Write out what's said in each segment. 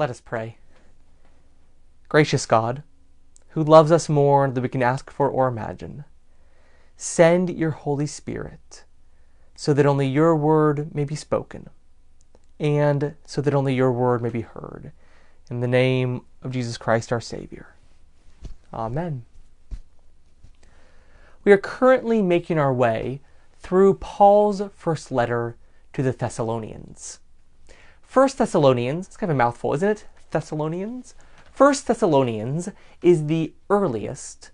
Let us pray. Gracious God, who loves us more than we can ask for or imagine, send your Holy Spirit so that only your word may be spoken and so that only your word may be heard. In the name of Jesus Christ our Savior. Amen. We are currently making our way through Paul's first letter to the Thessalonians. First Thessalonians, it's kind of a mouthful, isn't it? Thessalonians. First Thessalonians is the earliest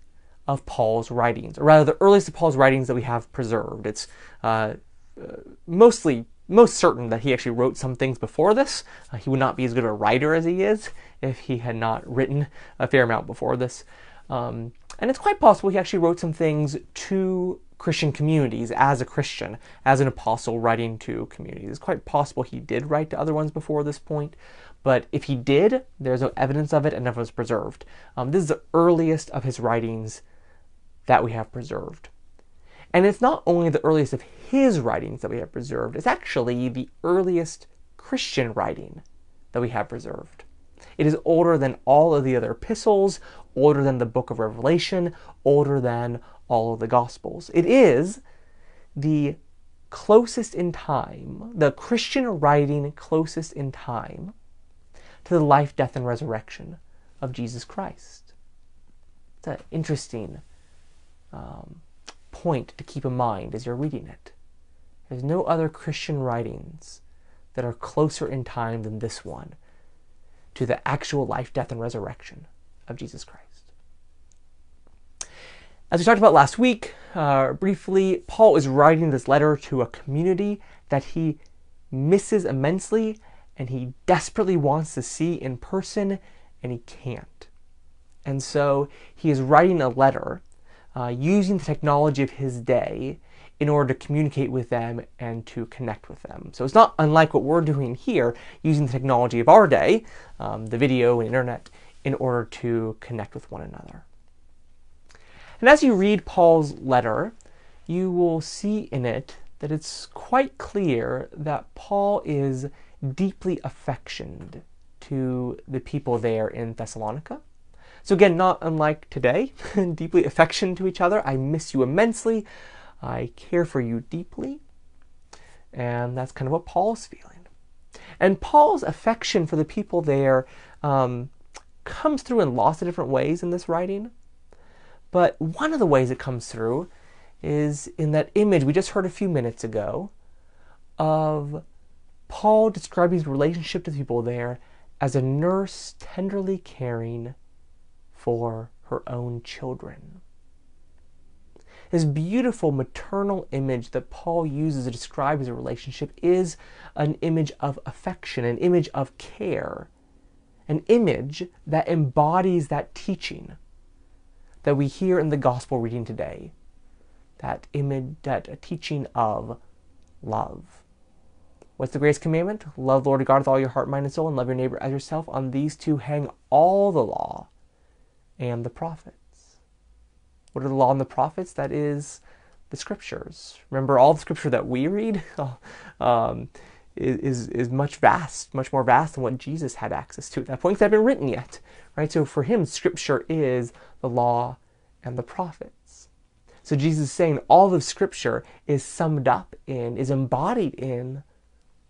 of Paul's writings, or rather, the earliest of Paul's writings that we have preserved. It's uh, uh, mostly most certain that he actually wrote some things before this. Uh, he would not be as good a writer as he is if he had not written a fair amount before this. Um, and it's quite possible he actually wrote some things to Christian communities as a Christian, as an apostle writing to communities. It's quite possible he did write to other ones before this point, but if he did, there's no evidence of it and none of preserved. Um, this is the earliest of his writings that we have preserved. And it's not only the earliest of his writings that we have preserved, it's actually the earliest Christian writing that we have preserved. It is older than all of the other epistles, older than the book of Revelation, older than all of the Gospels. It is the closest in time, the Christian writing closest in time to the life, death, and resurrection of Jesus Christ. It's an interesting um, point to keep in mind as you're reading it. There's no other Christian writings that are closer in time than this one to the actual life, death, and resurrection of Jesus Christ. As we talked about last week, uh, briefly, Paul is writing this letter to a community that he misses immensely and he desperately wants to see in person and he can't. And so he is writing a letter uh, using the technology of his day in order to communicate with them and to connect with them. So it's not unlike what we're doing here, using the technology of our day, um, the video and internet, in order to connect with one another. And as you read Paul's letter, you will see in it that it's quite clear that Paul is deeply affectioned to the people there in Thessalonica. So, again, not unlike today, deeply affectioned to each other. I miss you immensely. I care for you deeply. And that's kind of what Paul's feeling. And Paul's affection for the people there um, comes through in lots of different ways in this writing. But one of the ways it comes through is in that image we just heard a few minutes ago of Paul describing his relationship to the people there as a nurse tenderly caring for her own children. This beautiful maternal image that Paul uses to describe his relationship is an image of affection, an image of care, an image that embodies that teaching that we hear in the gospel reading today. That image, that teaching of love. What's the greatest commandment? Love the Lord God with all your heart, mind, and soul, and love your neighbor as yourself. On these two hang all the law and the prophets. What are the law and the prophets? That is the scriptures. Remember, all the scripture that we read um, is, is much vast, much more vast than what Jesus had access to at that point, it hadn't been written yet. Right? So for him, scripture is the law and the prophets. So Jesus is saying all of scripture is summed up in, is embodied in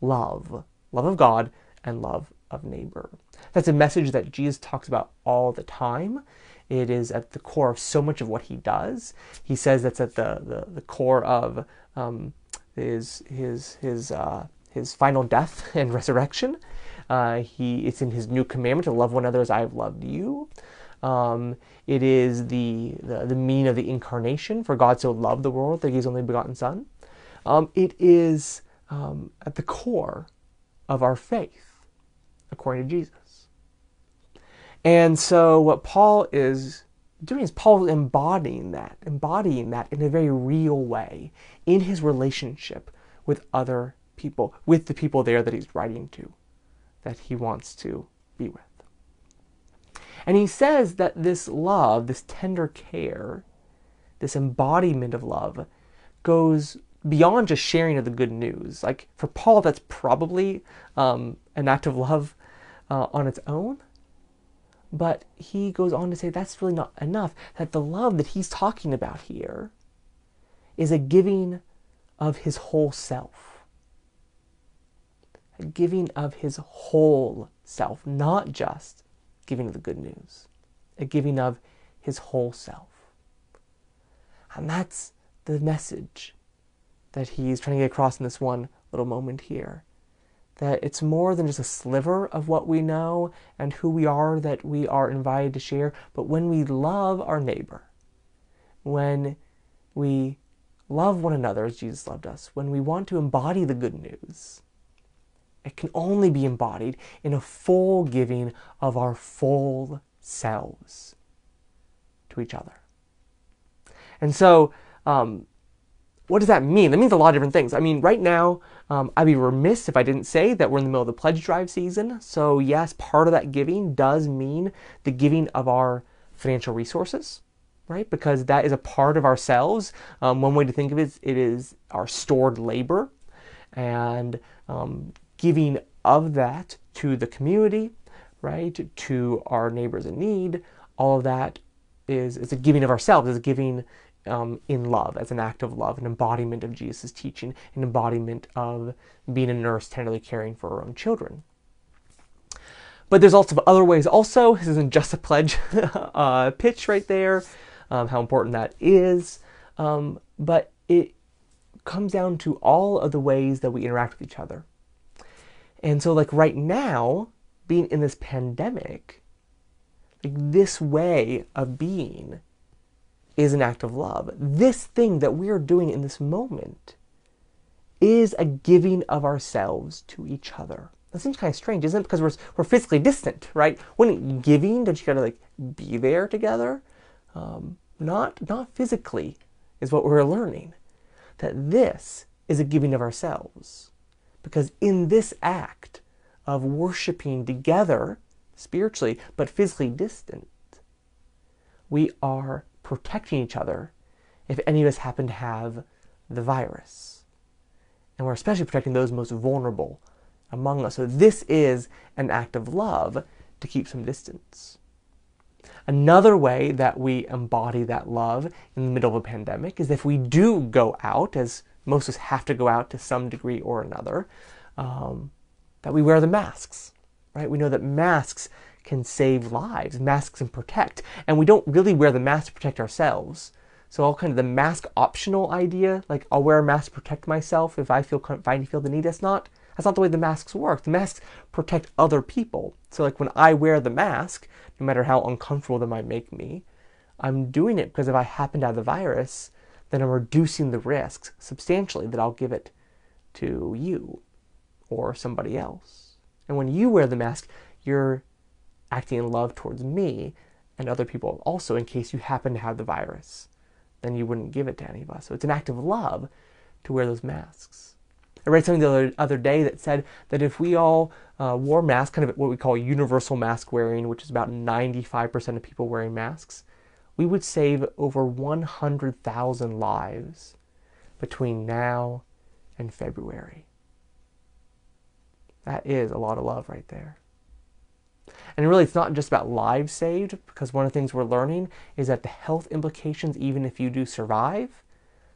love. Love of God and love of neighbor. That's a message that Jesus talks about all the time. It is at the core of so much of what he does. He says that's at the, the, the core of um, his, his, his, uh, his final death and resurrection. Uh, he, it's in his new commandment to love one another as I have loved you. Um, it is the, the, the of the incarnation, for God so loved the world that He's only begotten Son. Um, it is um, at the core of our faith, according to Jesus. And so, what Paul is doing is Paul is embodying that, embodying that in a very real way in his relationship with other people, with the people there that he's writing to, that he wants to be with. And he says that this love, this tender care, this embodiment of love, goes beyond just sharing of the good news. Like for Paul, that's probably um, an act of love, uh, on its own. But he goes on to say that's really not enough, that the love that he's talking about here is a giving of his whole self. Giving of his whole self, not just giving of the good news, a giving of his whole self. And that's the message that he's trying to get across in this one little moment here. That it's more than just a sliver of what we know and who we are that we are invited to share, but when we love our neighbor, when we love one another as Jesus loved us, when we want to embody the good news, it can only be embodied in a full giving of our full selves to each other. And so, um, what does that mean? That means a lot of different things. I mean, right now, um, I'd be remiss if I didn't say that we're in the middle of the pledge drive season. So, yes, part of that giving does mean the giving of our financial resources, right? Because that is a part of ourselves. Um, one way to think of it is it is our stored labor and um, giving of that to the community, right? To our neighbors in need. All of that is, is a giving of ourselves, is a giving um, in love, as an act of love, an embodiment of Jesus' teaching, an embodiment of being a nurse tenderly caring for her own children. But there's also other ways also. This isn't just a pledge uh, pitch right there, um, how important that is. Um, but it comes down to all of the ways that we interact with each other. And so, like right now, being in this pandemic, like this way of being is an act of love. This thing that we are doing in this moment is a giving of ourselves to each other. That seems kind of strange, isn't it? Because we're, we're physically distant, right? When giving, don't you gotta like be there together? Um, not, not physically is what we're learning. That this is a giving of ourselves. Because in this act of worshiping together, spiritually, but physically distant, we are protecting each other if any of us happen to have the virus. And we're especially protecting those most vulnerable among us. So this is an act of love to keep some distance. Another way that we embody that love in the middle of a pandemic is if we do go out, as most of us have to go out to some degree or another, um, that we wear the masks, right? We know that masks can save lives, masks can protect. And we don't really wear the mask to protect ourselves. So all kind of the mask optional idea, like I'll wear a mask to protect myself if I feel if I feel the need. That's not that's not the way the masks work. The masks protect other people. So like when I wear the mask, no matter how uncomfortable that might make me, I'm doing it because if I happen to have the virus, then I'm reducing the risks substantially that I'll give it to you or somebody else. And when you wear the mask, you're acting in love towards me and other people also in case you happen to have the virus. Then you wouldn't give it to any of us. So it's an act of love to wear those masks. I read something the other, other day that said that if we all uh, wore masks, kind of what we call universal mask wearing, which is about 95% of people wearing masks, we would save over 100,000 lives between now and February. That is a lot of love right there. And really, it's not just about lives saved, because one of the things we're learning is that the health implications, even if you do survive,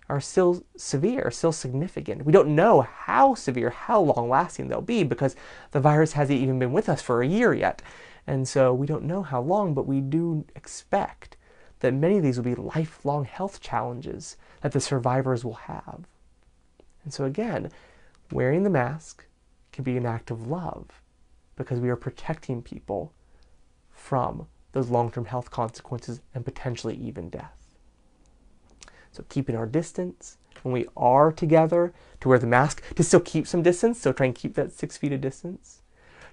are still severe, still significant. We don't know how severe, how long lasting they'll be, because the virus hasn't even been with us for a year yet. And so we don't know how long, but we do expect that many of these will be lifelong health challenges that the survivors will have. And so, again, wearing the mask can be an act of love because we are protecting people from those long term health consequences and potentially even death. So, keeping our distance when we are together, to wear the mask, to still keep some distance, so try and keep that six feet of distance,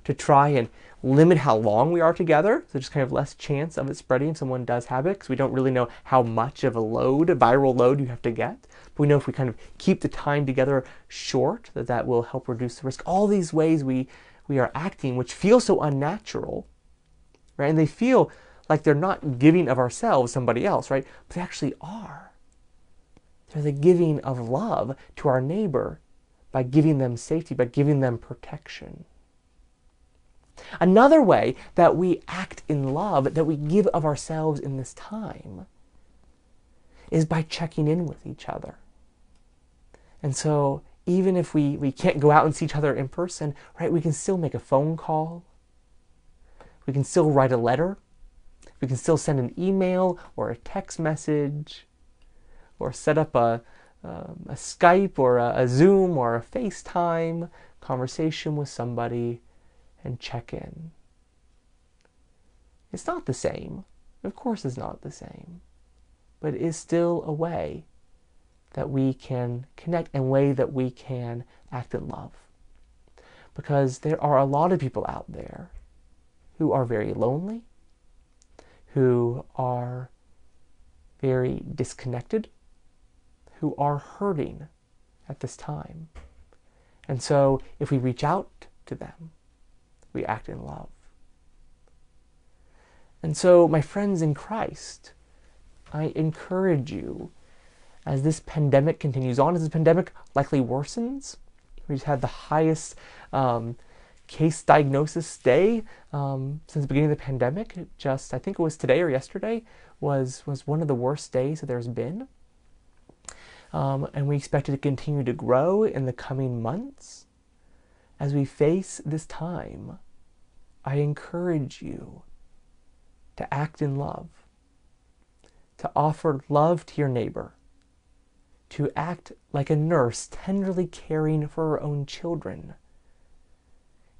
to try and limit how long we are together, so just kind of less chance of it spreading if someone does have it, because we don't really know how much of a load, a viral load, you have to get. But we know if we kind of keep the time together short, that that will help reduce the risk. All these ways we we are acting, which feel so unnatural, right? And they feel like they're not giving of ourselves somebody else, right? But they actually are. They're the giving of love to our neighbor by giving them safety, by giving them protection. Another way that we act in love, that we give of ourselves in this time, is by checking in with each other. And so, even if we, we can't go out and see each other in person, right, we can still make a phone call. We can still write a letter. We can still send an email or a text message or set up a, um, a Skype or a, a Zoom or a FaceTime conversation with somebody and check in. It's not the same. Of course, it's not the same. But it is still a way that we can connect and way that we can act in love. Because there are a lot of people out there who are very lonely, who are very disconnected, who are hurting at this time. And so if we reach out to them, we act in love. And so, my friends in Christ, I encourage you as this pandemic continues on, as this pandemic likely worsens. We've had the highest um, case diagnosis day um, since the beginning of the pandemic. just, I think it was today or yesterday, was, was one of the worst days that there's been. Um, and we expect it to continue to grow in the coming months. As we face this time, I encourage you to act in love, to offer love to your neighbor, to act like a nurse tenderly caring for her own children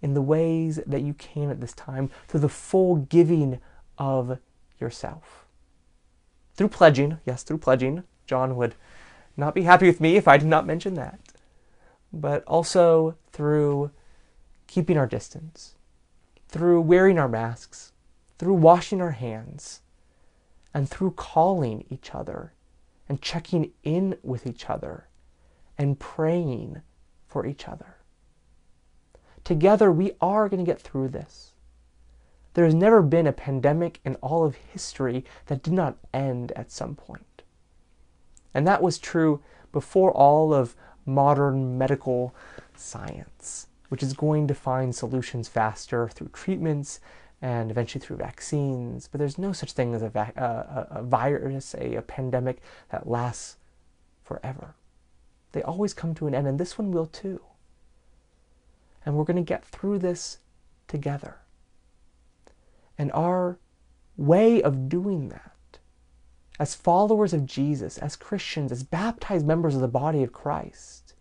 in the ways that you can at this time through the full giving of yourself. Through pledging, yes, through pledging. John would not be happy with me if I did not mention that. But also through keeping our distance, through wearing our masks, through washing our hands, and through calling each other and checking in with each other and praying for each other. Together, we are going to get through this. There has never been a pandemic in all of history that did not end at some point. And that was true before all of modern medical science, which is going to find solutions faster through treatments and eventually through vaccines. But there's no such thing as a, uh, a virus, a, a pandemic that lasts forever. They always come to an end, and this one will too. And we're going to get through this together. And our way of doing that, as followers of Jesus, as Christians, as baptized members of the body of Christ,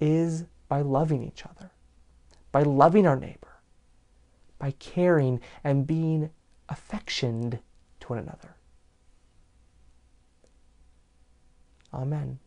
is by loving each other, by loving our neighbor by caring and being affectioned to one another. Amen.